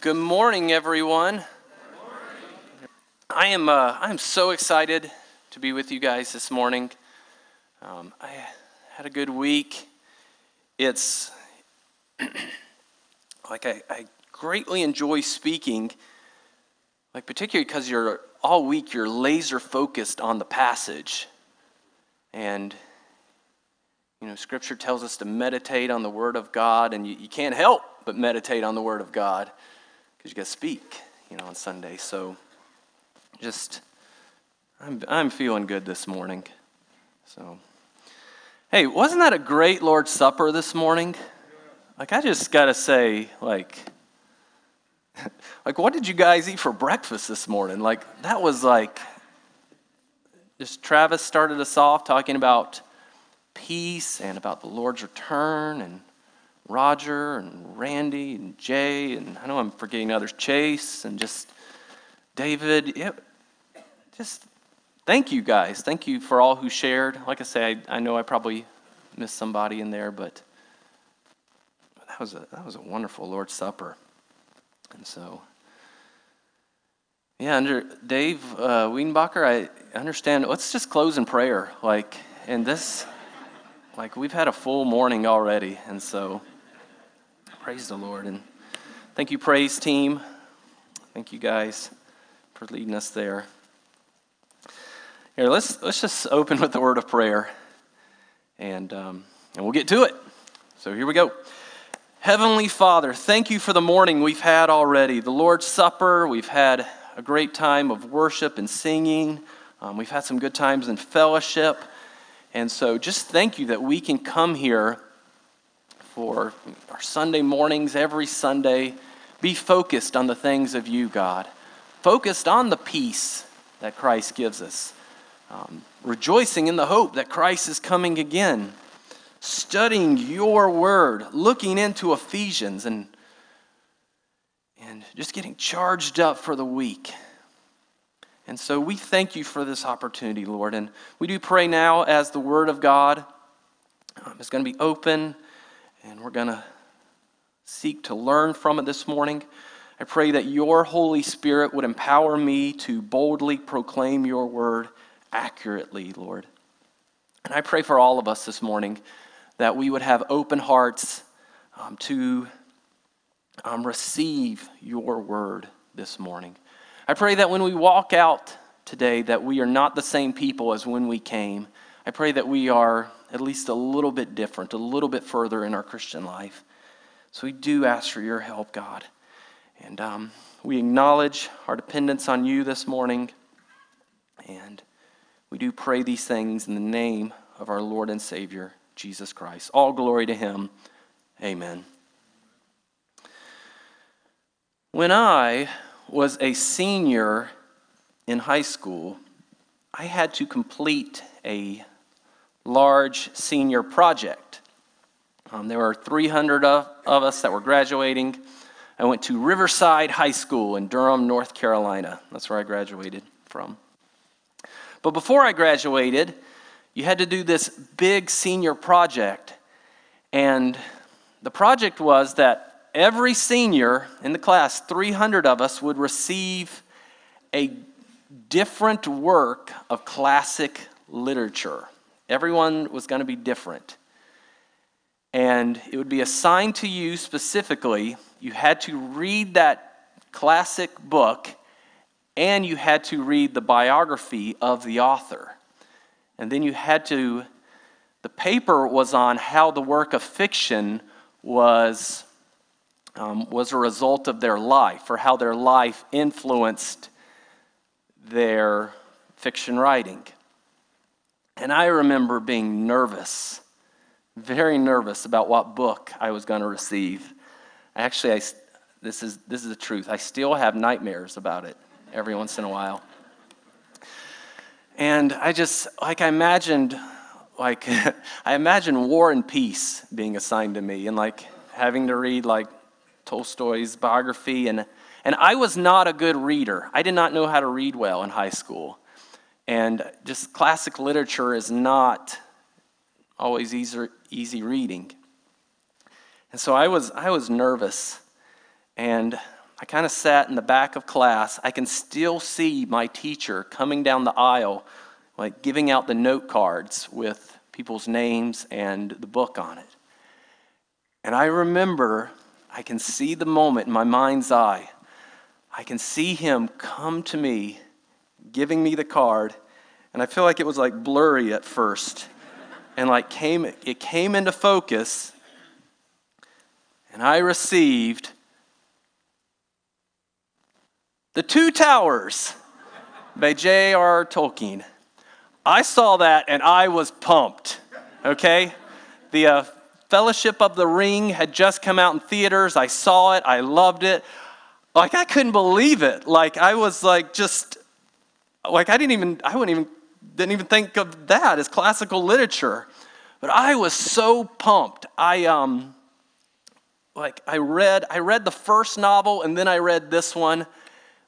Good morning, everyone. I am uh, I am so excited to be with you guys this morning. Um, I had a good week. It's like I, I greatly enjoy speaking, like particularly because you're all week you're laser focused on the passage, and you know Scripture tells us to meditate on the Word of God, and you, you can't help but meditate on the Word of God because you got to speak, you know, on Sunday. So just, I'm, I'm feeling good this morning. So, hey, wasn't that a great Lord's Supper this morning? Like, I just got to say, like, like, what did you guys eat for breakfast this morning? Like, that was like, just Travis started us off talking about peace and about the Lord's return and Roger and Randy and Jay, and I know I'm forgetting others, Chase and just David. It, just thank you guys. Thank you for all who shared. Like I say, I, I know I probably missed somebody in there, but that was a, that was a wonderful Lord's Supper. And so, yeah, under Dave uh, Wiedenbacher, I understand. Let's just close in prayer. Like, and this, like, we've had a full morning already, and so. Praise the Lord. And thank you, praise team. Thank you guys for leading us there. Here, let's, let's just open with the word of prayer and, um, and we'll get to it. So here we go. Heavenly Father, thank you for the morning we've had already. The Lord's Supper, we've had a great time of worship and singing. Um, we've had some good times in fellowship. And so just thank you that we can come here for our Sunday mornings, every Sunday, be focused on the things of you, God. Focused on the peace that Christ gives us. Um, rejoicing in the hope that Christ is coming again. Studying your word, looking into Ephesians, and, and just getting charged up for the week. And so we thank you for this opportunity, Lord. And we do pray now as the word of God um, is going to be open and we're going to seek to learn from it this morning. I pray that your Holy Spirit would empower me to boldly proclaim your word accurately, Lord. And I pray for all of us this morning that we would have open hearts um, to um, receive your word this morning. I pray that when we walk out today that we are not the same people as when we came. I pray that we are at least a little bit different, a little bit further in our Christian life. So we do ask for your help, God. And um, we acknowledge our dependence on you this morning. And we do pray these things in the name of our Lord and Savior, Jesus Christ. All glory to him. Amen. When I was a senior in high school, I had to complete a large senior project. Um, there were 300 of, of us that were graduating. I went to Riverside High School in Durham, North Carolina. That's where I graduated from. But before I graduated, you had to do this big senior project. And the project was that every senior in the class, 300 of us, would receive a different work of classic literature. Everyone was going to be different. And it would be assigned to you specifically. You had to read that classic book, and you had to read the biography of the author. And then you had to, the paper was on how the work of fiction was, um, was a result of their life, or how their life influenced their fiction writing. And I remember being nervous, very nervous about what book I was going to receive. Actually, I, this, is, this is the truth. I still have nightmares about it every once in a while. And I just, like, I imagined, like, I imagined War and Peace being assigned to me and, like, having to read, like, Tolstoy's biography. And, and I was not a good reader. I did not know how to read well in high school. And just classic literature is not always easy, easy reading. And so I was, I was nervous. And I kind of sat in the back of class. I can still see my teacher coming down the aisle, like giving out the note cards with people's names and the book on it. And I remember, I can see the moment in my mind's eye. I can see him come to me, giving me the card, and I feel like it was like blurry at first. And like came it came into focus, and I received The Two Towers by J.R. Tolkien. I saw that and I was pumped, okay? The uh, Fellowship of the Ring had just come out in theaters. I saw it, I loved it. Like, I couldn't believe it. Like, I was like, just, like, I didn't even, I wouldn't even, didn't even think of that as classical literature. But I was so pumped. I, um, like, I read, I read the first novel and then I read this one.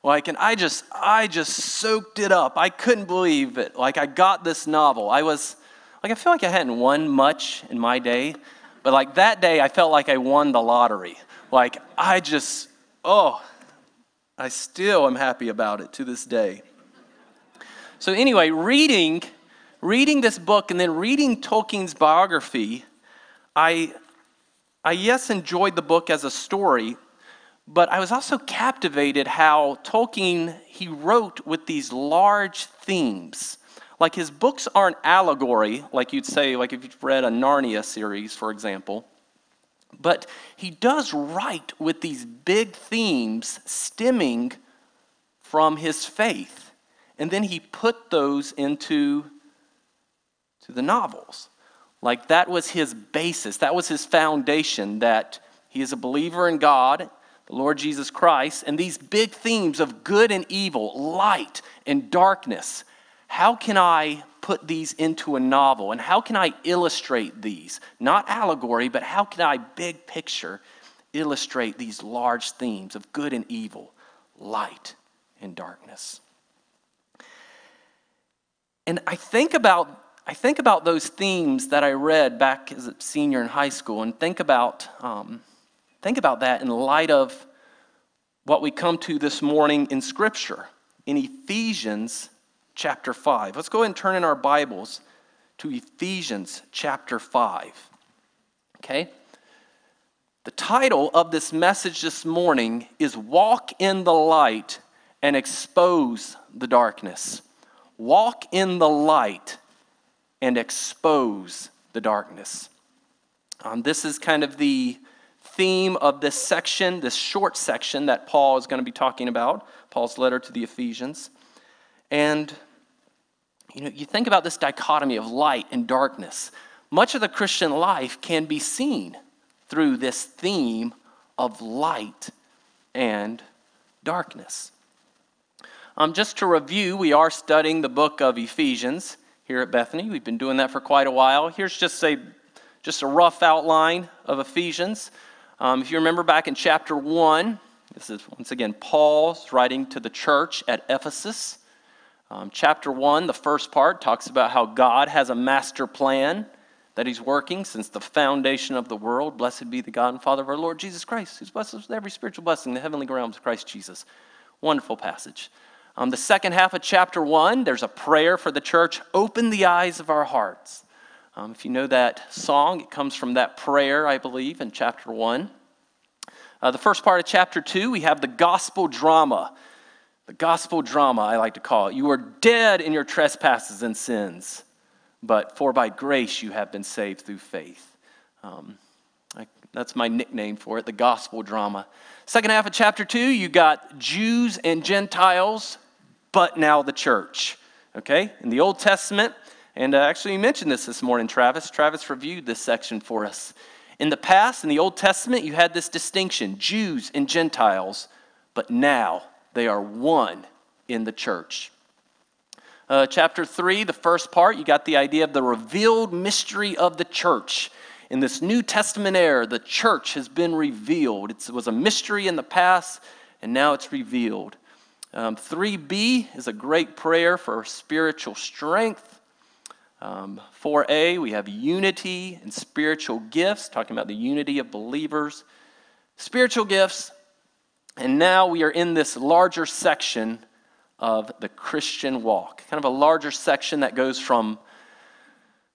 Like, and I just, I just soaked it up. I couldn't believe it. Like, I got this novel. I was, like, I feel like I hadn't won much in my day, but like that day, I felt like I won the lottery. Like, I just, oh, I still am happy about it to this day. So, anyway, reading, reading this book and then reading Tolkien's biography, I, I yes enjoyed the book as a story, but I was also captivated how Tolkien he wrote with these large themes. Like his books aren't allegory, like you'd say, like if you've read a Narnia series, for example. But he does write with these big themes stemming from his faith. And then he put those into to the novels. Like that was his basis, that was his foundation, that he is a believer in God the Lord Jesus Christ, and these big themes of good and evil, light and darkness. How can I put these into a novel? And how can I illustrate these? Not allegory, but how can I, big picture, illustrate these large themes of good and evil, light and darkness? And I think about I think about those themes that I read back as a senior in high school, and think about um, Think about that in light of what we come to this morning in Scripture, in Ephesians chapter 5. Let's go ahead and turn in our Bibles to Ephesians chapter 5. Okay? The title of this message this morning is Walk in the Light and Expose the Darkness. Walk in the light and expose the darkness. Um, this is kind of the theme of this section, this short section that Paul is going to be talking about, Paul's letter to the Ephesians. And you know, you think about this dichotomy of light and darkness. Much of the Christian life can be seen through this theme of light and darkness. Um, just to review, we are studying the book of Ephesians here at Bethany. We've been doing that for quite a while. Here's just a just a rough outline of Ephesians. Um, if you remember back in chapter 1, this is once again Paul's writing to the church at Ephesus. Um, chapter 1, the first part, talks about how God has a master plan that he's working since the foundation of the world. Blessed be the God and Father of our Lord Jesus Christ, who's blessed us with every spiritual blessing in the heavenly realms of Christ Jesus. Wonderful passage. Um, the second half of chapter 1, there's a prayer for the church open the eyes of our hearts. Um, if you know that song, it comes from that prayer, I believe, in chapter 1. Uh, the first part of chapter 2, we have the gospel drama. The gospel drama, I like to call it. You are dead in your trespasses and sins, but for by grace you have been saved through faith. Um, I, that's my nickname for it, the gospel drama. Second half of chapter 2, you got Jews and Gentiles, but now the church. Okay? In the Old Testament, and uh, actually, you mentioned this this morning, Travis. Travis reviewed this section for us. In the past, in the Old Testament, you had this distinction Jews and Gentiles, but now they are one in the church. Uh, chapter 3, the first part, you got the idea of the revealed mystery of the church. In this New Testament era, the church has been revealed. It's, it was a mystery in the past, and now it's revealed. Um, 3b is a great prayer for spiritual strength. Um, 4a, we have unity and spiritual gifts, talking about the unity of believers. Spiritual gifts, And now we are in this larger section of the Christian walk, kind of a larger section that goes from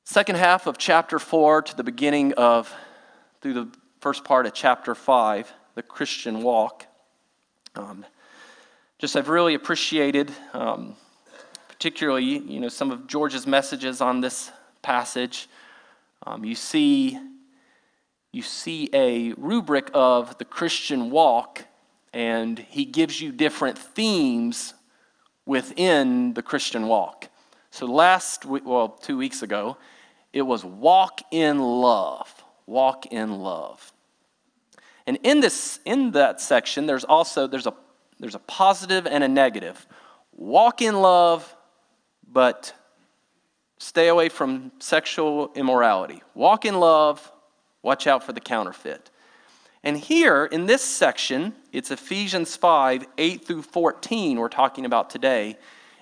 second half of chapter 4 to the beginning of through the first part of chapter 5, the Christian walk. Um, just I've really appreciated, um, particularly, you know, some of George's messages on this passage. Um, you see, you see a rubric of the Christian walk, and he gives you different themes within the Christian walk. So last week, well, two weeks ago, it was walk in love. Walk in love. And in this, in that section, there's also there's a there's a positive and a negative. Walk in love, but stay away from sexual immorality. Walk in love, watch out for the counterfeit. And here in this section, it's Ephesians 5 8 through 14, we're talking about today.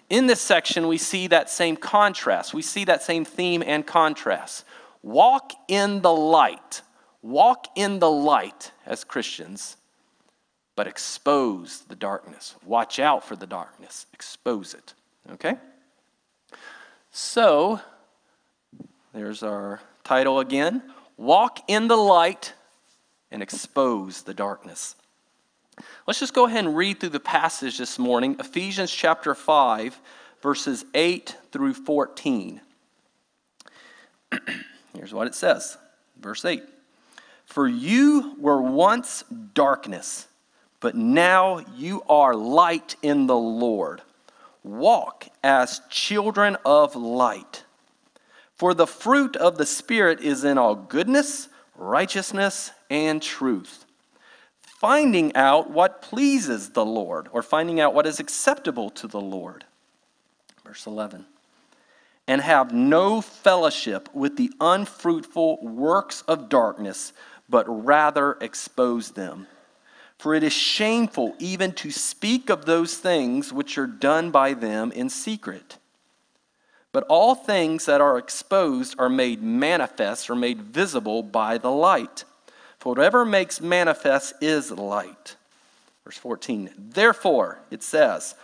In this section, we see that same contrast. We see that same theme and contrast. Walk in the light. Walk in the light as Christians but expose the darkness. Watch out for the darkness, expose it. Okay? So, there's our title again Walk in the light and expose the darkness. Let's just go ahead and read through the passage this morning Ephesians chapter 5, verses 8 through 14. Here's what it says. Verse 8 For you were once darkness but now you are light in the Lord. Walk as children of light. For the fruit of the Spirit is in all goodness, righteousness, and truth. Finding out what pleases the Lord, or finding out what is acceptable to the Lord. Verse 11. And have no fellowship with the unfruitful works of darkness, but rather expose them. For it is shameful even to speak of those things which are done by them in secret. But all things that are exposed are made manifest or made visible by the light. For whatever makes manifest is light. Verse 14. Therefore, it says,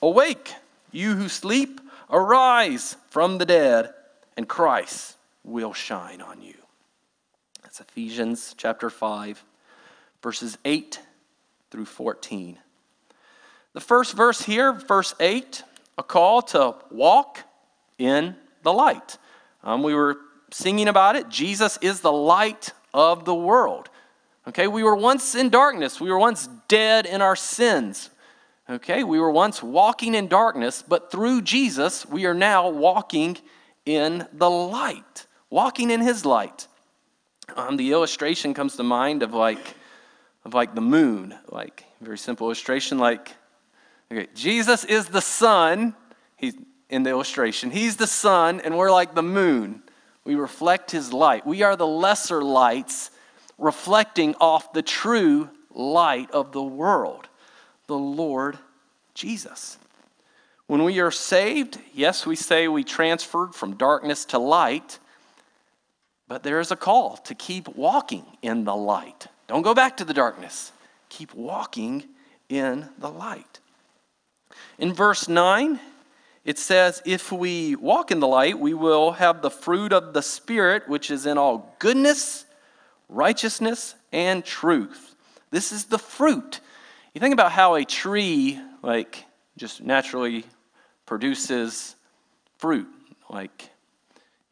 Awake, you who sleep, arise from the dead, and Christ will shine on you. That's Ephesians chapter 5, verses 8 through 14. The first verse here, verse 8, a call to walk in the light. Um, we were singing about it. Jesus is the light of the world. Okay, we were once in darkness, we were once dead in our sins. Okay, we were once walking in darkness, but through Jesus, we are now walking in the light, walking in His light. Um, the illustration comes to mind of like of like the moon, like very simple illustration, like okay, Jesus is the sun. He's in the illustration. He's the sun, and we're like the moon. We reflect his light. We are the lesser lights reflecting off the true light of the world, the Lord Jesus. When we are saved, yes, we say we transferred from darkness to light, but there is a call to keep walking in the light. Don't go back to the darkness. Keep walking in the light. In verse 9, it says, If we walk in the light, we will have the fruit of the Spirit, which is in all goodness, righteousness, and truth. This is the fruit. You think about how a tree, like, just naturally produces fruit. Like,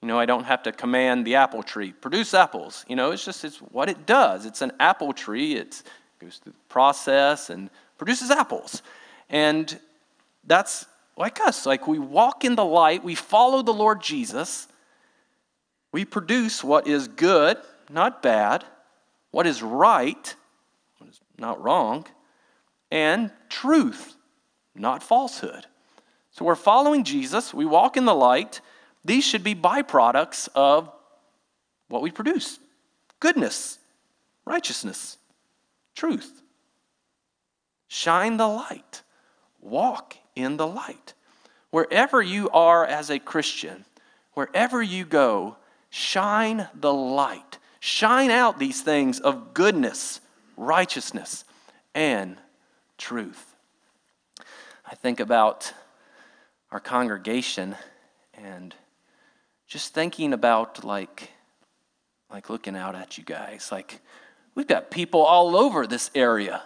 you know, I don't have to command the apple tree, produce apples. You know, it's just it's what it does. It's an apple tree. It goes through the process and produces apples. And that's like us. Like we walk in the light, we follow the Lord Jesus. We produce what is good, not bad, what is right, what is not wrong, and truth, not falsehood. So we're following Jesus, we walk in the light, these should be byproducts of what we produce goodness, righteousness, truth. Shine the light, walk in the light. Wherever you are as a Christian, wherever you go, shine the light. Shine out these things of goodness, righteousness, and truth. I think about our congregation and just thinking about like like looking out at you guys. Like we've got people all over this area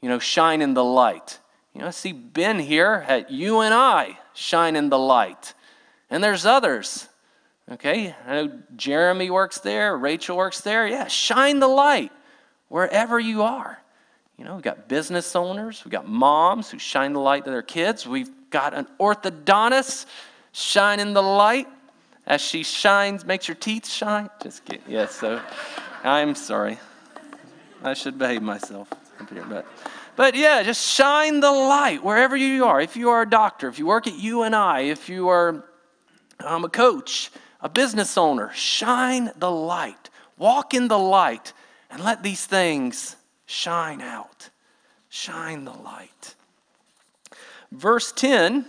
you know shining the light. You know I see Ben here at UNI shining the light. And there's others okay? I know Jeremy works there Rachel works there. Yeah shine the light wherever you are. You know, we've got business owners, we've got moms who shine the light to their kids, we've got an orthodontist shining the light as she shines, makes your teeth shine. Just kidding. Yes, so I'm sorry. I should behave myself here, But, but yeah, just shine the light wherever you are. If you are a doctor, if you work at UNI, if you are um, a coach, a business owner, shine the light. Walk in the light and let these things shine out. Shine the light. Verse 10,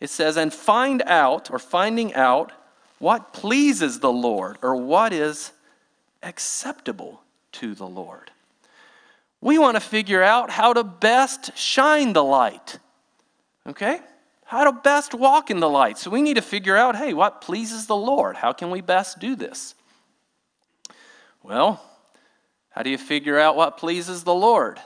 it says, and find out, or finding out, what pleases the Lord, or what is acceptable to the Lord. We want to figure out how to best shine the light. Okay? How to best walk in the light. So we need to figure out hey, what pleases the Lord? How can we best do this? Well, how do you figure out what pleases the Lord?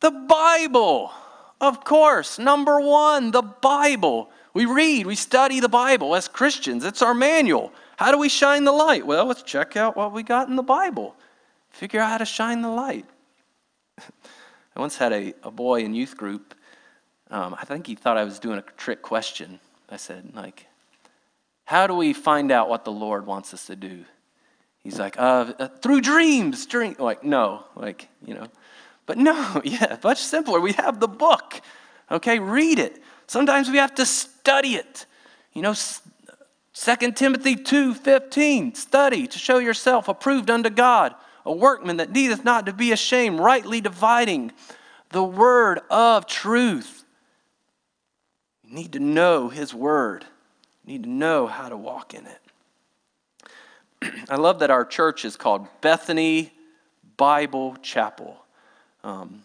The Bible. Of course, number one, the Bible. We read, we study the Bible as Christians. It's our manual. How do we shine the light? Well, let's check out what we got in the Bible. Figure out how to shine the light. I once had a, a boy in youth group. Um, I think he thought I was doing a trick question. I said, like, how do we find out what the Lord wants us to do? He's like, uh, uh, through dreams, dream. Like, no, like, you know. But no, yeah, much simpler. We have the book. Okay, read it. Sometimes we have to study it. You know, 2 Timothy 2 15, study to show yourself approved unto God, a workman that needeth not to be ashamed, rightly dividing the word of truth. You need to know his word, you need to know how to walk in it. I love that our church is called Bethany Bible Chapel. Um,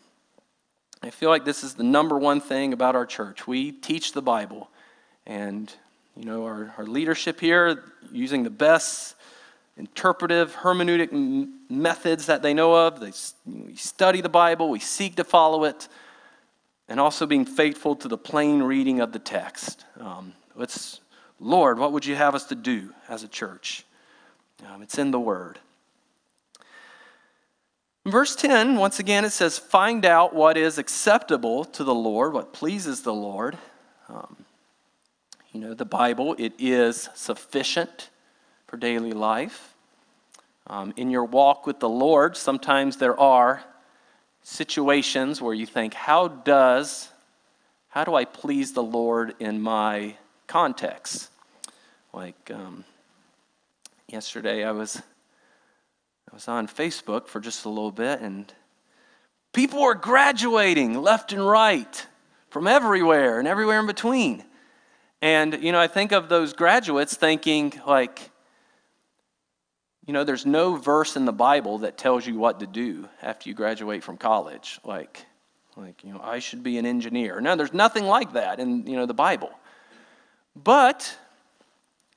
I feel like this is the number one thing about our church. We teach the Bible. And, you know, our, our leadership here, using the best interpretive hermeneutic m- methods that they know of, they, we study the Bible, we seek to follow it, and also being faithful to the plain reading of the text. Um, it's, Lord, what would you have us to do as a church? Um, it's in the Word. In verse 10, once again, it says, Find out what is acceptable to the Lord, what pleases the Lord. Um, you know, the Bible, it is sufficient for daily life. Um, in your walk with the Lord, sometimes there are situations where you think, How does, how do I please the Lord in my context? Like, um, Yesterday I was was on Facebook for just a little bit and people were graduating left and right from everywhere and everywhere in between. And you know, I think of those graduates thinking like you know, there's no verse in the Bible that tells you what to do after you graduate from college. Like, like you know, I should be an engineer. No, there's nothing like that in you know the Bible. But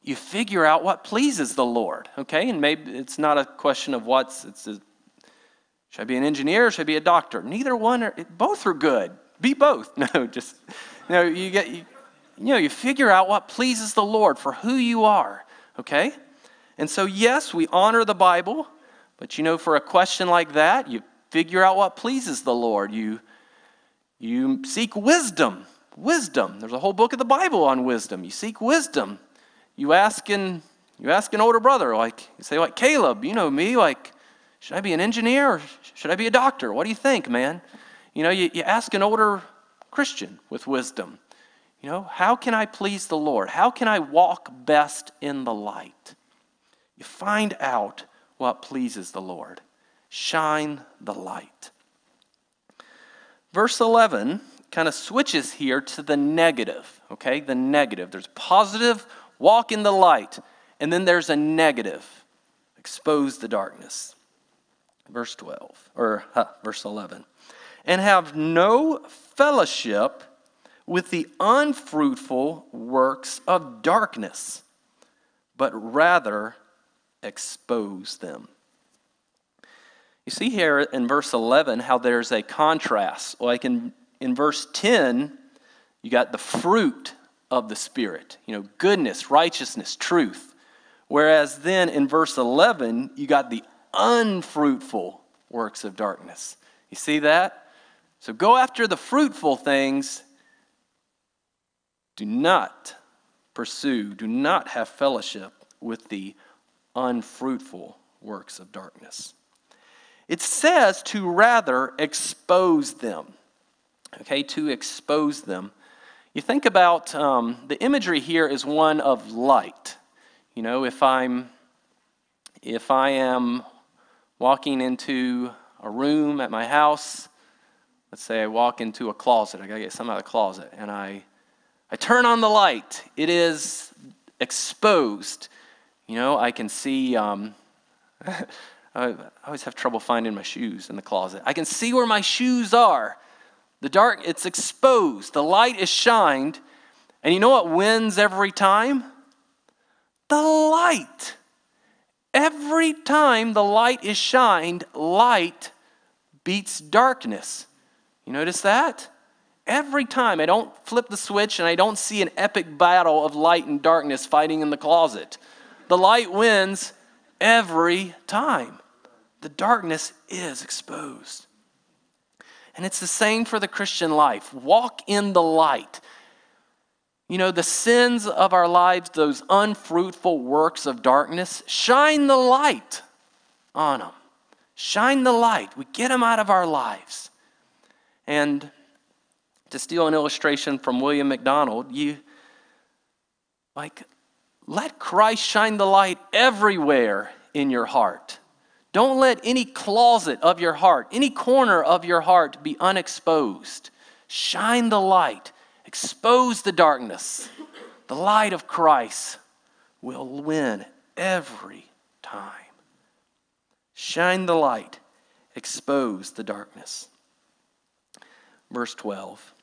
you figure out what pleases the Lord, okay? And maybe it's not a question of what's, it's a, should I be an engineer should I be a doctor? Neither one, are, both are good. Be both. No, just, you know, you get, you, you know, you figure out what pleases the Lord for who you are, okay? And so, yes, we honor the Bible, but you know, for a question like that, you figure out what pleases the Lord. You, you seek wisdom. Wisdom. There's a whole book of the Bible on wisdom. You seek wisdom you ask an, you ask an older brother, like, you say, like, Caleb, you know me, like, should I be an engineer or should I be a doctor? What do you think, man? You know, you, you ask an older Christian with wisdom, you know, how can I please the Lord? How can I walk best in the light? You find out what pleases the Lord. Shine the light. Verse 11 kind of switches here to the negative, okay? The negative. There's positive walk in the light. And then there's a negative expose the darkness. Verse 12, or huh, verse 11. and have no fellowship with the unfruitful works of darkness, but rather expose them. You see here in verse 11 how there's a contrast. Like in, in verse 10, you got the fruit of the Spirit, you know, goodness, righteousness, truth. Whereas then in verse 11, you got the unfruitful works of darkness. You see that? So go after the fruitful things do not pursue, do not have fellowship with the unfruitful works of darkness. It says to rather expose them. Okay, to expose them. You think about um, the imagery here is one of light. You know, if I'm if I am walking into a room at my house, let's say I walk into a closet, I gotta get something out of the closet, and I I turn on the light. It is exposed. You know, I can see, um, I always have trouble finding my shoes in the closet. I can see where my shoes are. The dark, it's exposed. The light is shined. And you know what wins every time? The light. Every time the light is shined, light beats darkness. You notice that? Every time I don't flip the switch and I don't see an epic battle of light and darkness fighting in the closet. The light wins every time. The darkness is exposed. And it's the same for the Christian life. Walk in the light. You know, the sins of our lives, those unfruitful works of darkness, shine the light on them. Shine the light. We get them out of our lives. And to steal an illustration from William MacDonald, you like let Christ shine the light everywhere in your heart. Don't let any closet of your heart, any corner of your heart be unexposed. Shine the light, expose the darkness. The light of Christ will win every time. Shine the light, expose the darkness. Verse 12.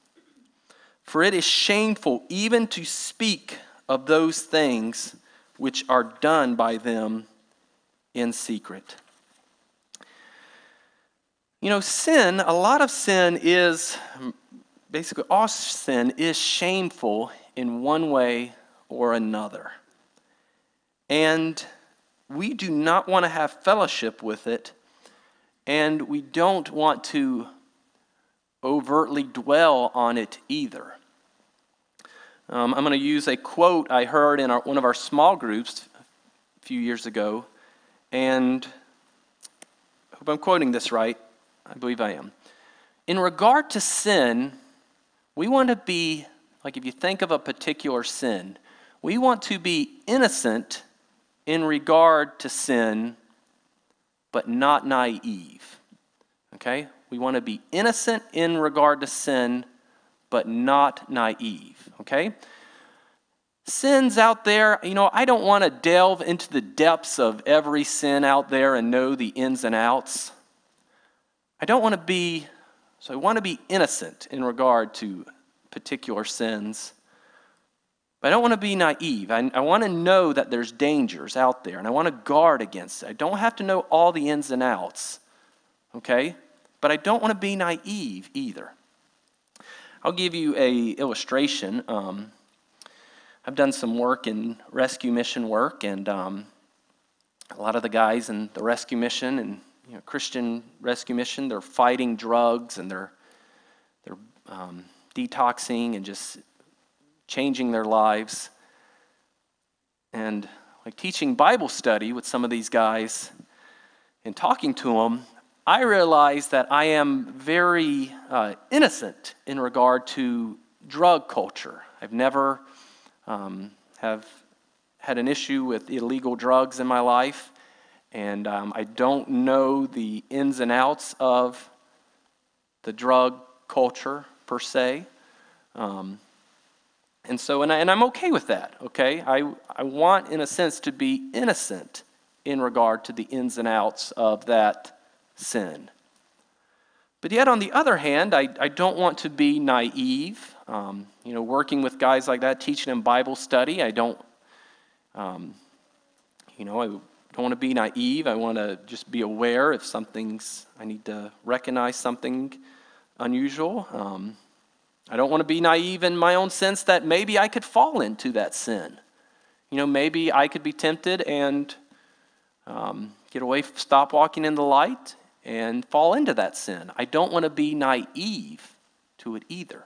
For it is shameful even to speak of those things which are done by them in secret. You know, sin, a lot of sin is, basically, all sin is shameful in one way or another. And we do not want to have fellowship with it, and we don't want to overtly dwell on it either. Um, I'm going to use a quote I heard in our, one of our small groups a few years ago, and I hope I'm quoting this right. I believe I am. In regard to sin, we want to be, like if you think of a particular sin, we want to be innocent in regard to sin, but not naive. Okay? We want to be innocent in regard to sin, but not naive, okay? Sins out there, you know, I don't want to delve into the depths of every sin out there and know the ins and outs. I don't want to be, so I want to be innocent in regard to particular sins. But I don't want to be naive. I, I want to know that there's dangers out there and I want to guard against it. I don't have to know all the ins and outs, okay? But I don't want to be naive either. I'll give you a illustration. Um, I've done some work in rescue mission work, and um, a lot of the guys in the rescue mission and you know, Christian rescue mission, they're fighting drugs and they're they're um, detoxing and just changing their lives. And like teaching Bible study with some of these guys and talking to them, I realize that I am very uh, innocent in regard to drug culture. I've never um, have had an issue with illegal drugs in my life, and um, I don't know the ins and outs of the drug culture per se. Um, and so, and, I, and I'm okay with that, okay? I, I want, in a sense, to be innocent in regard to the ins and outs of that sin. But yet, on the other hand, I, I don't want to be naive. Um, you know, working with guys like that, teaching them Bible study, I don't, um, you know, I don't want to be naive. I want to just be aware if something's, I need to recognize something unusual. Um, I don't want to be naive in my own sense that maybe I could fall into that sin. You know, maybe I could be tempted and um, get away, stop walking in the light, and fall into that sin. I don't want to be naive to it either.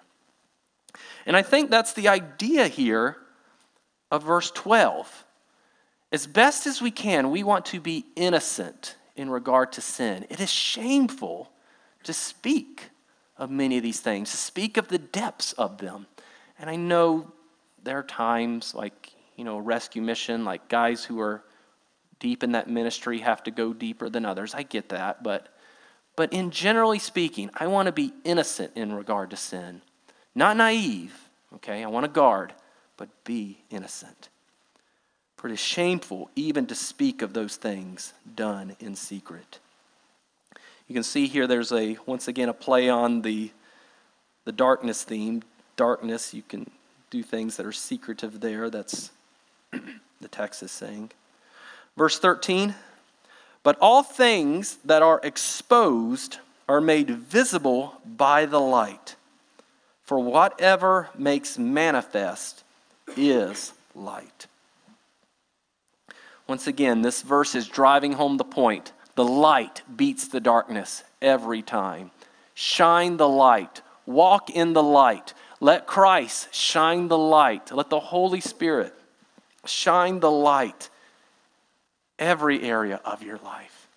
And I think that's the idea here of verse 12. As best as we can, we want to be innocent in regard to sin. It is shameful to speak of many of these things, to speak of the depths of them. And I know there are times like, you know, a rescue mission, like guys who are deep in that ministry have to go deeper than others. I get that, but but in generally speaking, I want to be innocent in regard to sin. Not naive, okay? I want to guard, but be innocent. For it is shameful even to speak of those things done in secret. You can see here there's a once again a play on the the darkness theme. Darkness, you can do things that are secretive there. That's the text is saying. Verse 13 But all things that are exposed are made visible by the light. For whatever makes manifest is light. Once again, this verse is driving home the point. The light beats the darkness every time. Shine the light. Walk in the light. Let Christ shine the light. Let the Holy Spirit shine the light every area of your life.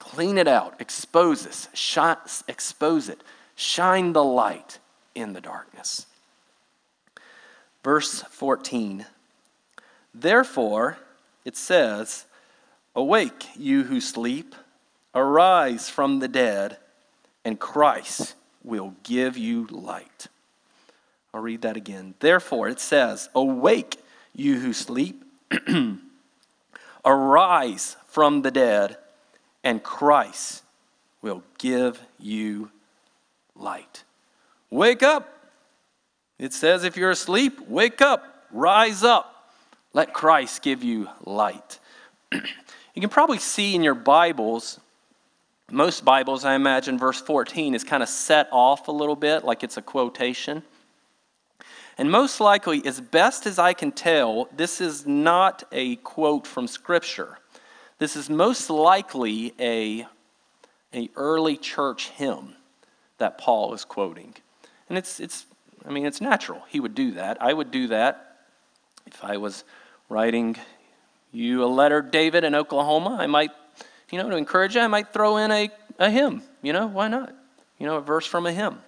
Clean it out, expose this, shine, expose it, shine the light in the darkness. Verse 14. Therefore, it says, Awake, you who sleep, arise from the dead, and Christ will give you light. I'll read that again. Therefore, it says, Awake, you who sleep. Arise from the dead, and Christ will give you light. Wake up. It says, if you're asleep, wake up, rise up. Let Christ give you light. you can probably see in your Bibles, most Bibles, I imagine, verse 14 is kind of set off a little bit, like it's a quotation. And most likely, as best as I can tell, this is not a quote from Scripture. This is most likely a, a early church hymn that Paul is quoting. And it's, it's, I mean, it's natural. He would do that. I would do that if I was writing you a letter, David, in Oklahoma. I might, you know, to encourage you, I might throw in a, a hymn. You know, why not? You know, a verse from a hymn.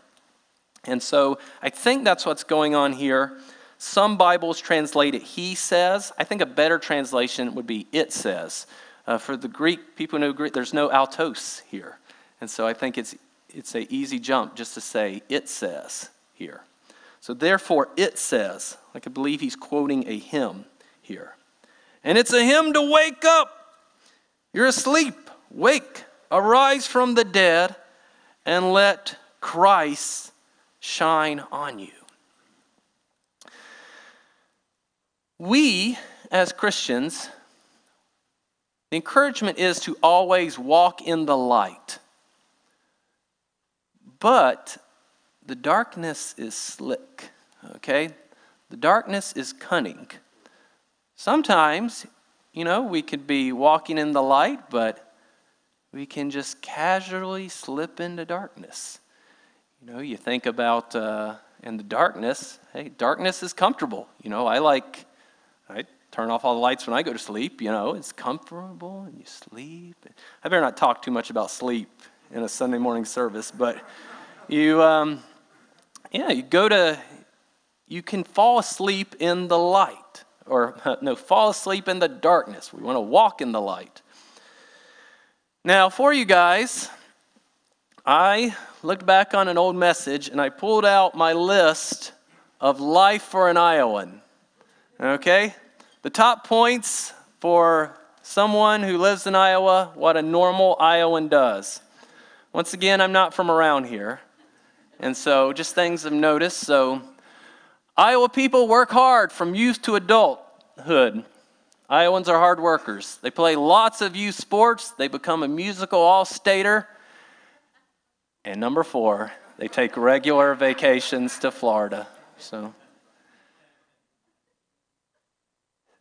And so I think that's what's going on here. Some Bibles translate it he says. I think a better translation would be it says. Uh, for the Greek, people know Greek, there's no autos here. And so I think it's, it's an easy jump just to say it says here. So therefore, it says, like I believe he's quoting a hymn here. And it's a hymn to wake up. You're asleep. Wake, arise from the dead, and let Christ shine on you. We, as Christians, the encouragement is to always walk in the light. But the darkness is slick, okay? The darkness is cunning. Sometimes, you know, we could be walking in the light, but we can just casually slip into darkness. You know, you think about uh, in the darkness, hey, darkness is comfortable. You know, I like, I turn off all the lights when I go to sleep. You know, it's comfortable and you sleep. I better not talk too much about sleep in a Sunday morning service, but you, um, yeah, you go to, you can fall asleep in the light, or no, fall asleep in the darkness. We want to walk in the light. Now, for you guys, I looked back on an old message and I pulled out my list of life for an Iowan. Okay? The top points for someone who lives in Iowa, what a normal Iowan does. Once again, I'm not from around here. And so, just things I've noticed. So, Iowa people work hard from youth to adulthood. Iowans are hard workers. They play lots of youth sports. They become a musical all stater. And number four, they take regular vacations to Florida. So,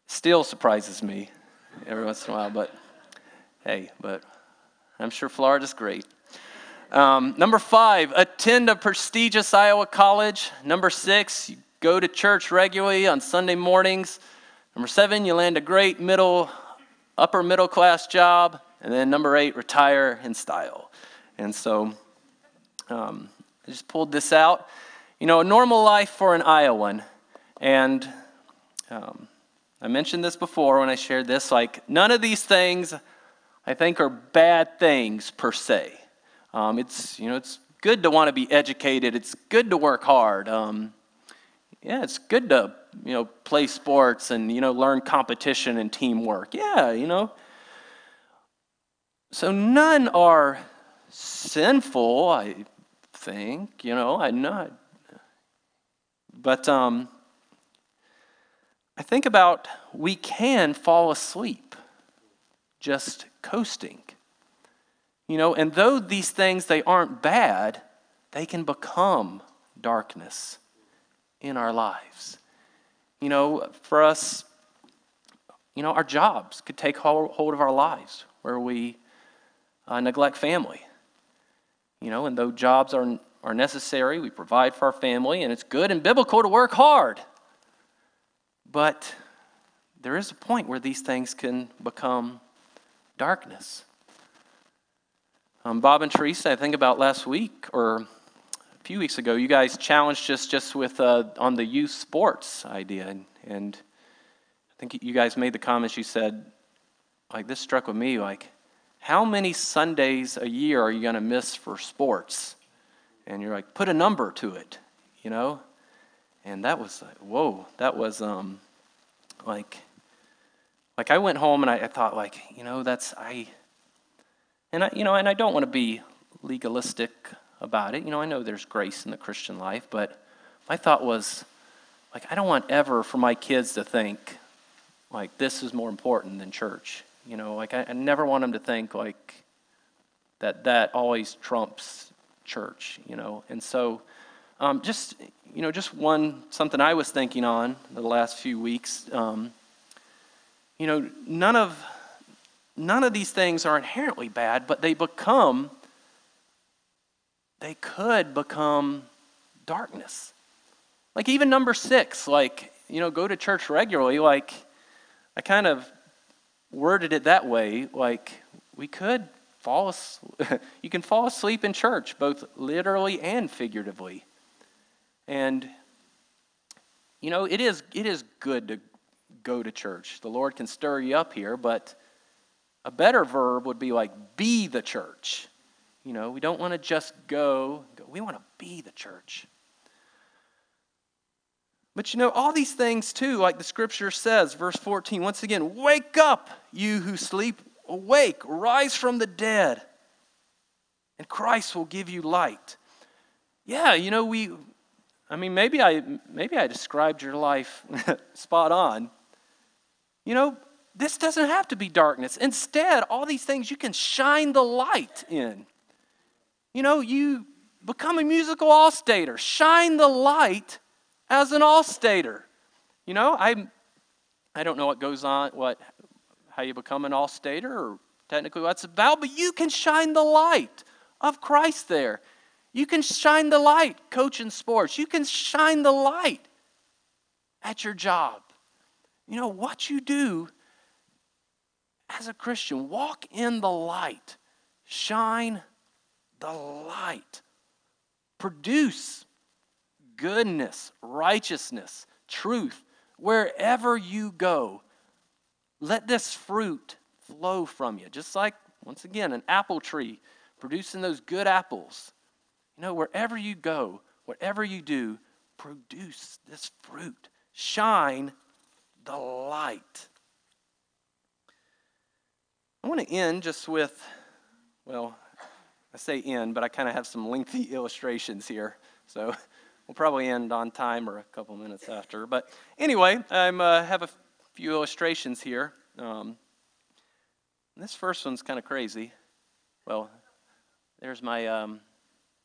still surprises me every once in a while, but hey, but I'm sure Florida's great. Um, number five, attend a prestigious Iowa college. Number six, go to church regularly on Sunday mornings. Number seven, you land a great middle, upper middle class job. And then number eight, retire in style. And so um, I just pulled this out. You know, a normal life for an Iowan. And um, I mentioned this before when I shared this. Like, none of these things I think are bad things per se. Um, it's, you know, it's good to want to be educated, it's good to work hard. Um, yeah, it's good to, you know, play sports and, you know, learn competition and teamwork. Yeah, you know. So none are sinful, I think, you know, I'm not. But um, I think about we can fall asleep just coasting. You know, and though these things they aren't bad, they can become darkness in our lives. You know, for us, you know, our jobs could take hold of our lives where we uh, neglect family. You know, and though jobs are, are necessary, we provide for our family, and it's good and biblical to work hard. But there is a point where these things can become darkness. Um, Bob and Teresa, I think about last week or a few weeks ago, you guys challenged us just with uh, on the youth sports idea, and, and I think you guys made the comments. You said, like this struck with me, like how many Sundays a year are you going to miss for sports? And you're like, put a number to it, you know. And that was like, whoa, that was um, like, like I went home and I, I thought like, you know, that's I and I, you know, and I don't want to be legalistic about it. You know, I know there's grace in the Christian life, but my thought was, like, I don't want ever for my kids to think, like, this is more important than church. You know, like, I, I never want them to think, like, that that always trumps church, you know. And so, um, just, you know, just one, something I was thinking on the last few weeks, um, you know, none of, none of these things are inherently bad, but they become, they could become darkness. Like even number six, like, you know, go to church regularly, like, I kind of worded it that way, like, we could fall you can fall asleep in church, both literally and figuratively. And, you know, it is, it is good to go to church. The Lord can stir you up here, but a better verb would be like be the church. You know, we don't want to just go, go. we want to be the church. But you know, all these things too, like the scripture says, verse 14, once again, wake up, you who sleep, awake, rise from the dead, and Christ will give you light. Yeah, you know, we, I mean, maybe I, maybe I described your life spot on. You know, this doesn't have to be darkness. Instead, all these things you can shine the light in. You know, you become a musical all-stater. Shine the light as an all-stater. You know, I I don't know what goes on, what how you become an all-stater or technically what it's about, but you can shine the light of Christ there. You can shine the light coaching sports. You can shine the light at your job. You know, what you do as a Christian, walk in the light, shine the light, produce goodness, righteousness, truth wherever you go. Let this fruit flow from you, just like, once again, an apple tree producing those good apples. You know, wherever you go, whatever you do, produce this fruit. Shine the light. I want to end just with, well, I say end, but I kind of have some lengthy illustrations here. So we'll probably end on time or a couple minutes after. But anyway, I uh, have a few illustrations here. Um, this first one's kind of crazy. Well, there's my um,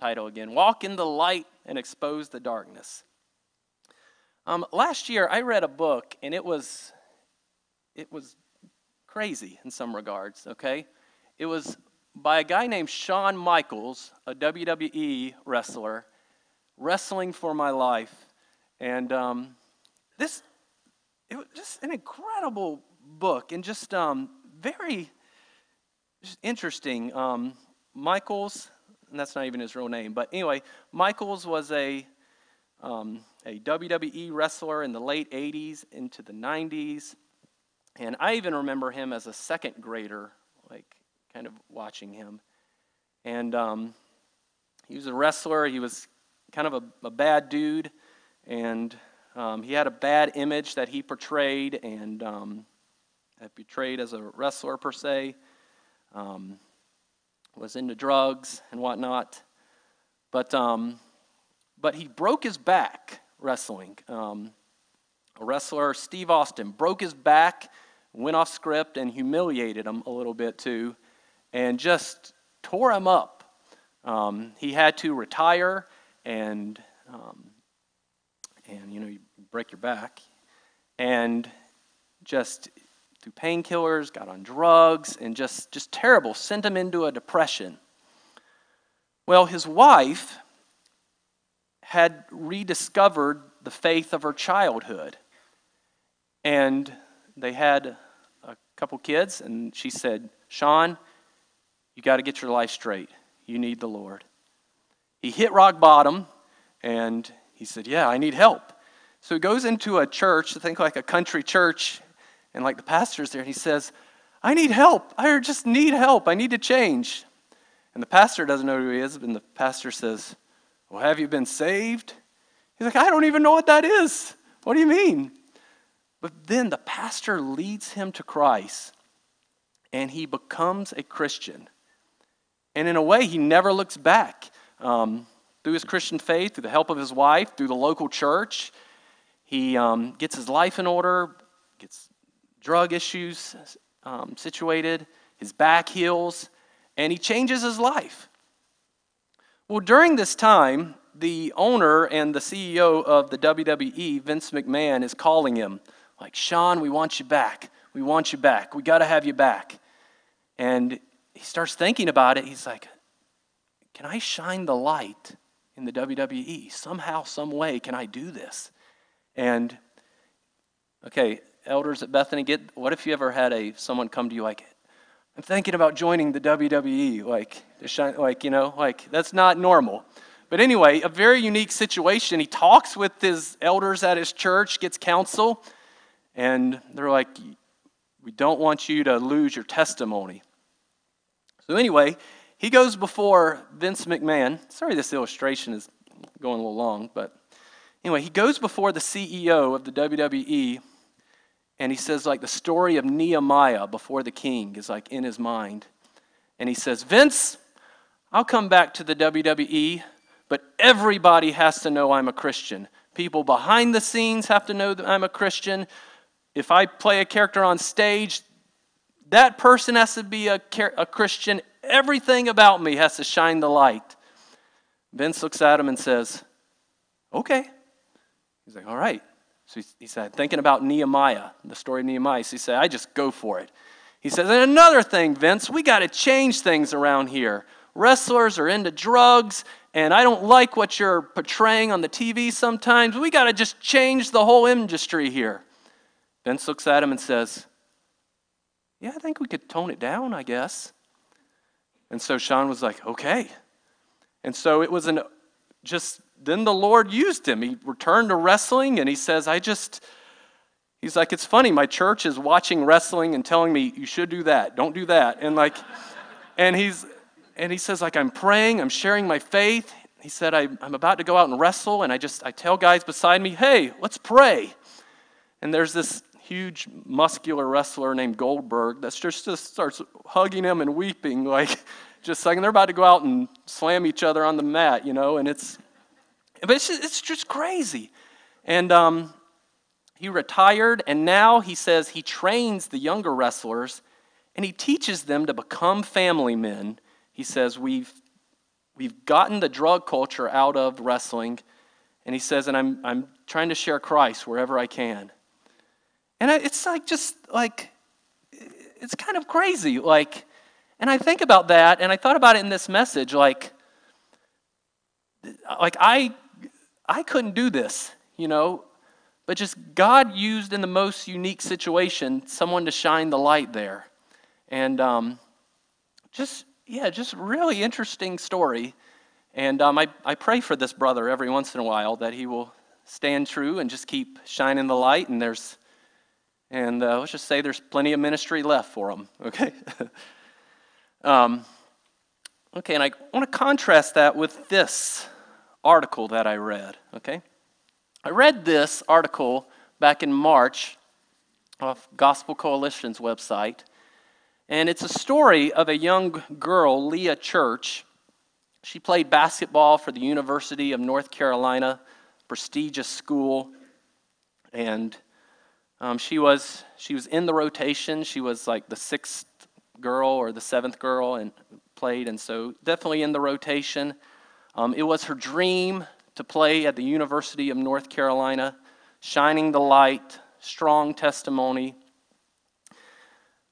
title again Walk in the Light and Expose the Darkness. Um, last year, I read a book, and it was, it was crazy in some regards, okay? It was by a guy named Shawn Michaels, a WWE wrestler, wrestling for my life. And um, this, it was just an incredible book and just um, very just interesting. Um, Michaels, and that's not even his real name, but anyway, Michaels was a, um, a WWE wrestler in the late 80s into the 90s. And I even remember him as a second grader, like kind of watching him. And um, he was a wrestler. He was kind of a, a bad dude, and um, he had a bad image that he portrayed and um, portrayed as a wrestler per se. Um, was into drugs and whatnot, but um, but he broke his back wrestling. Um, a wrestler, Steve Austin, broke his back, went off script, and humiliated him a little bit too and just tore him up. Um, he had to retire and, um, and you know, you break your back. And just through painkillers, got on drugs, and just, just terrible, sent him into a depression. Well, his wife had rediscovered the faith of her childhood. And they had a couple kids, and she said, Shawn, you got to get your life straight. You need the Lord. He hit rock bottom and he said, Yeah, I need help. So he goes into a church, I think like a country church, and like the pastor's there, and he says, I need help. I just need help. I need to change. And the pastor doesn't know who he is, and the pastor says, Well, have you been saved? He's like, I don't even know what that is. What do you mean? But then the pastor leads him to Christ, and he becomes a Christian. And in a way, he never looks back. Um, through his Christian faith, through the help of his wife, through the local church, he um, gets his life in order, gets drug issues um, situated, his back heals, and he changes his life. Well, during this time, the owner and the CEO of the WWE, Vince McMahon, is calling him, like, Shawn, we want you back. We want you back. We got to have you back. And he starts thinking about it. He's like, can I shine the light in the WWE? Somehow, some way, can I do this? And okay, elders at Bethany, get what if you ever had a someone come to you like, I'm thinking about joining the WWE, like to shine, like you know, like that's not normal. But anyway, a very unique situation. He talks with his elders at his church, gets counsel, and they're like, "We don't want you to lose your testimony." So, anyway, he goes before Vince McMahon. Sorry, this illustration is going a little long, but anyway, he goes before the CEO of the WWE and he says, like, the story of Nehemiah before the king is like in his mind. And he says, Vince, I'll come back to the WWE, but everybody has to know I'm a Christian. People behind the scenes have to know that I'm a Christian. If I play a character on stage, that person has to be a, a Christian. Everything about me has to shine the light. Vince looks at him and says, Okay. He's like, All right. So he, he said, Thinking about Nehemiah, the story of Nehemiah. So he said, I just go for it. He says, And another thing, Vince, we got to change things around here. Wrestlers are into drugs, and I don't like what you're portraying on the TV sometimes. We got to just change the whole industry here. Vince looks at him and says, yeah, I think we could tone it down, I guess. And so Shawn was like, okay. And so it was an just, then the Lord used him. He returned to wrestling and he says, I just, he's like, it's funny. My church is watching wrestling and telling me, you should do that. Don't do that. And like, and he's, and he says, like, I'm praying, I'm sharing my faith. He said, I, I'm about to go out and wrestle. And I just, I tell guys beside me, hey, let's pray. And there's this huge muscular wrestler named Goldberg that just, just starts hugging him and weeping, like just like they're about to go out and slam each other on the mat, you know, and it's, but it's just, it's just crazy. And um, he retired, and now he says he trains the younger wrestlers and he teaches them to become family men. He says, We've, we've gotten the drug culture out of wrestling, and he says, And I'm, I'm trying to share Christ wherever I can. And it's like, just like, it's kind of crazy. Like, and I think about that, and I thought about it in this message. Like, like I, I couldn't do this, you know, but just God used in the most unique situation someone to shine the light there. And um, just, yeah, just really interesting story. And um, I, I pray for this brother every once in a while that he will stand true and just keep shining the light. And there's, and uh, let's just say there's plenty of ministry left for them, okay? um, okay, and I want to contrast that with this article that I read, okay? I read this article back in March off Gospel Coalition's website, and it's a story of a young girl, Leah Church. She played basketball for the University of North Carolina, prestigious school, and um, she was she was in the rotation. She was like the sixth girl or the seventh girl and played, and so definitely in the rotation. Um, it was her dream to play at the University of North Carolina, shining the light, strong testimony.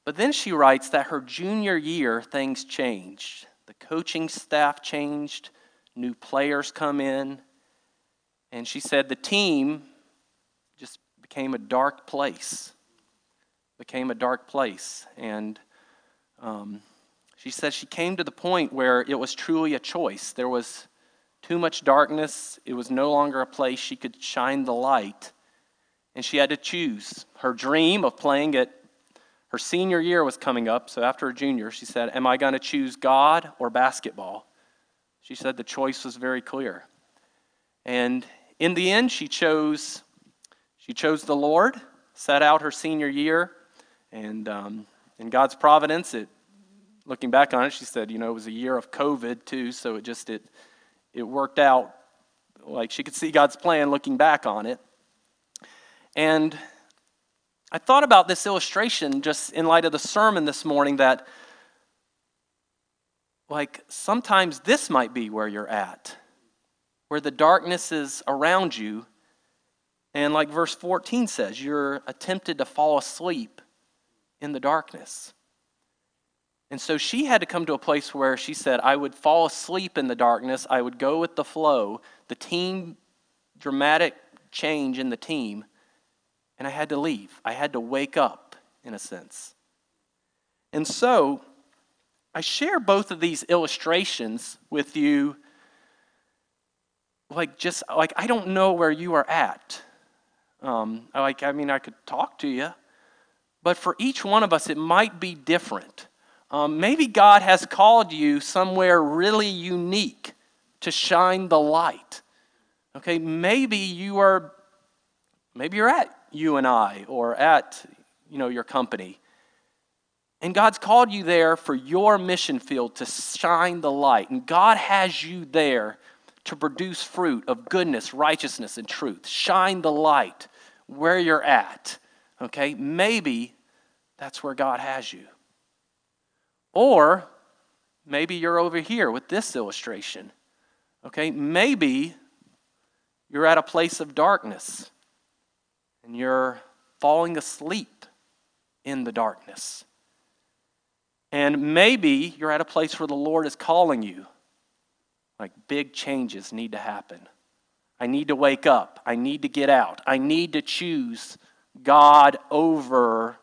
But then she writes that her junior year, things changed. The coaching staff changed, new players come in, and she said the team became a dark place. Became a dark place. And um, she said she came to the point where it was truly a choice. There was too much darkness. It was no longer a place she could shine the light. And she had to choose. Her dream of playing at her senior year was coming up, so after her junior, she said, Am I going to choose God or basketball? She said the choice was very clear. And in the end, she chose, she chose the Lord, set out her senior year, and um, in God's providence, it, looking back on it, she said, you know, it was a year of COVID too, so it just, it, it worked out like she could see God's plan looking back on it. And I thought about this illustration just in light of the sermon this morning that, like, sometimes this might be where you're at, where the darkness is around you. And, like verse 14 says, you're tempted to fall asleep in the darkness. And so she had to come to a place where she said, I would fall asleep in the darkness, I would go with the flow, the team, dramatic change in the team, and I had to leave. I had to wake up, in a sense. And so I share both of these illustrations with you. Like, just like, I don't know where you are at. Um, like, I mean, I could talk to you, but for each one of us, it might be different. Um, maybe God has called you somewhere really unique to shine the light. Okay, maybe you are, maybe you're at you and I or at, you know, your company. And God's called you there for your mission field to shine the light. And God has you there to produce fruit of goodness, righteousness, and truth. Shine the light where you're at. Okay? Maybe that's where God has you. Or maybe you're over here with this illustration. Okay, maybe you're at a place of darkness and you're falling asleep in the darkness. And maybe you're at a place where the Lord is calling you. Like big changes need to happen. I need to wake up. I need to get out. I need to choose God over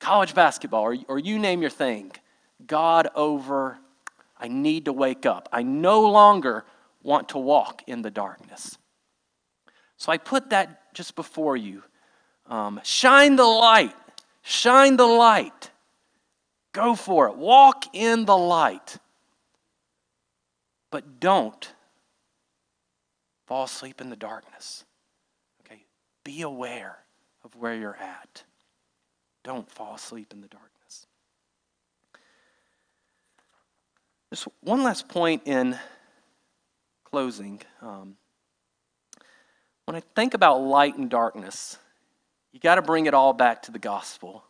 college basketball or, or you name your thing. God over, I need to wake up. I no longer want to walk in the darkness. So I put that just before you. Um, shine the light. Shine the light. Go for it. Walk in the light. But don't fall asleep in the darkness. Okay? Be aware of where you're at. Don't fall asleep in the darkness. Just one last point in closing. Um, when I think about light and darkness, you got to bring it all back to the gospel.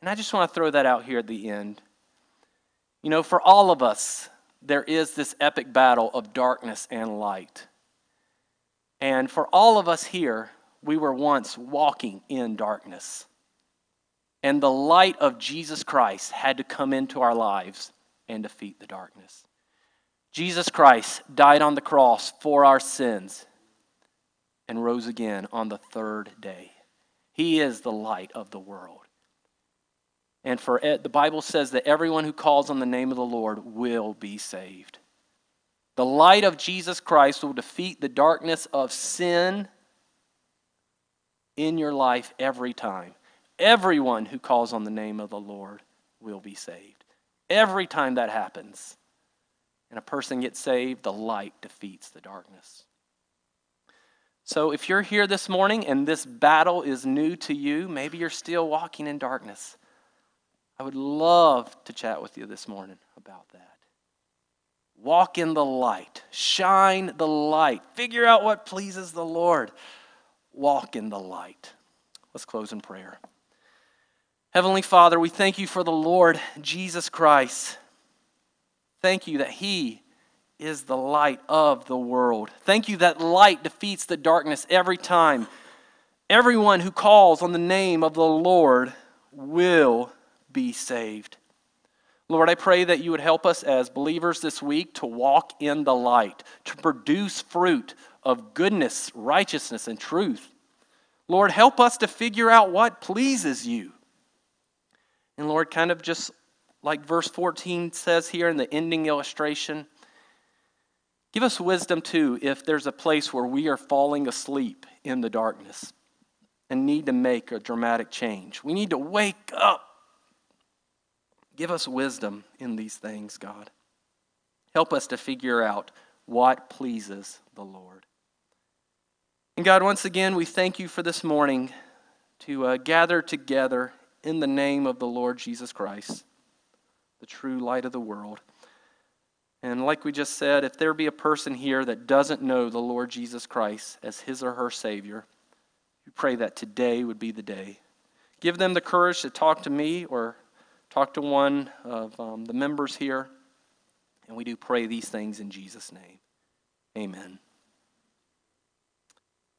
And I just want to throw that out here at the end. You know, for all of us, there is this epic battle of darkness and light. And for all of us here, we were once walking in darkness. And the light of Jesus Christ had to come into our lives and defeat the darkness. Jesus Christ died on the cross for our sins and rose again on the third day. He is the light of the world. And for eh, the Bible says that everyone who calls on the name of the Lord will be saved. The light of Jesus Christ will defeat the darkness of sin in your life every time. Everyone who calls on the name of the Lord will be saved. Every time that happens and a person gets saved, the light defeats the darkness. So if you're here this morning and this battle is new to you, maybe you're still walking in darkness. I would love to chat with you this morning about that. Walk in the light, shine the light, figure out what pleases the Lord. Walk in the light. Let's close in prayer. Heavenly Father, we thank you for the Lord Jesus Christ. Thank you that He is the light of the world. Thank you that light defeats the darkness every time. Everyone who calls on the name of the Lord will be saved. Lord, I pray that you would help us as believers this week to walk in the light, to produce fruit of goodness, righteousness, and truth. Lord, help us to figure out what pleases you. And Lord, kind of just like verse 14 says here in the ending illustration, give us wisdom too if there's a place where we are falling asleep in the darkness and need to make a dramatic change. We need to wake up Give us wisdom in these things, God. Help us to figure out what pleases the Lord. And God, once again, we thank you for this morning to uh, gather together in the name of the Lord Jesus Christ, the true light of the world. And like we just said, if there be a person here that doesn't know the Lord Jesus Christ as his or her Savior, we pray that today would be the day. Give them the courage to talk to me or talk to one of um, the members here, and we do pray these things in Jesus' name. Amen.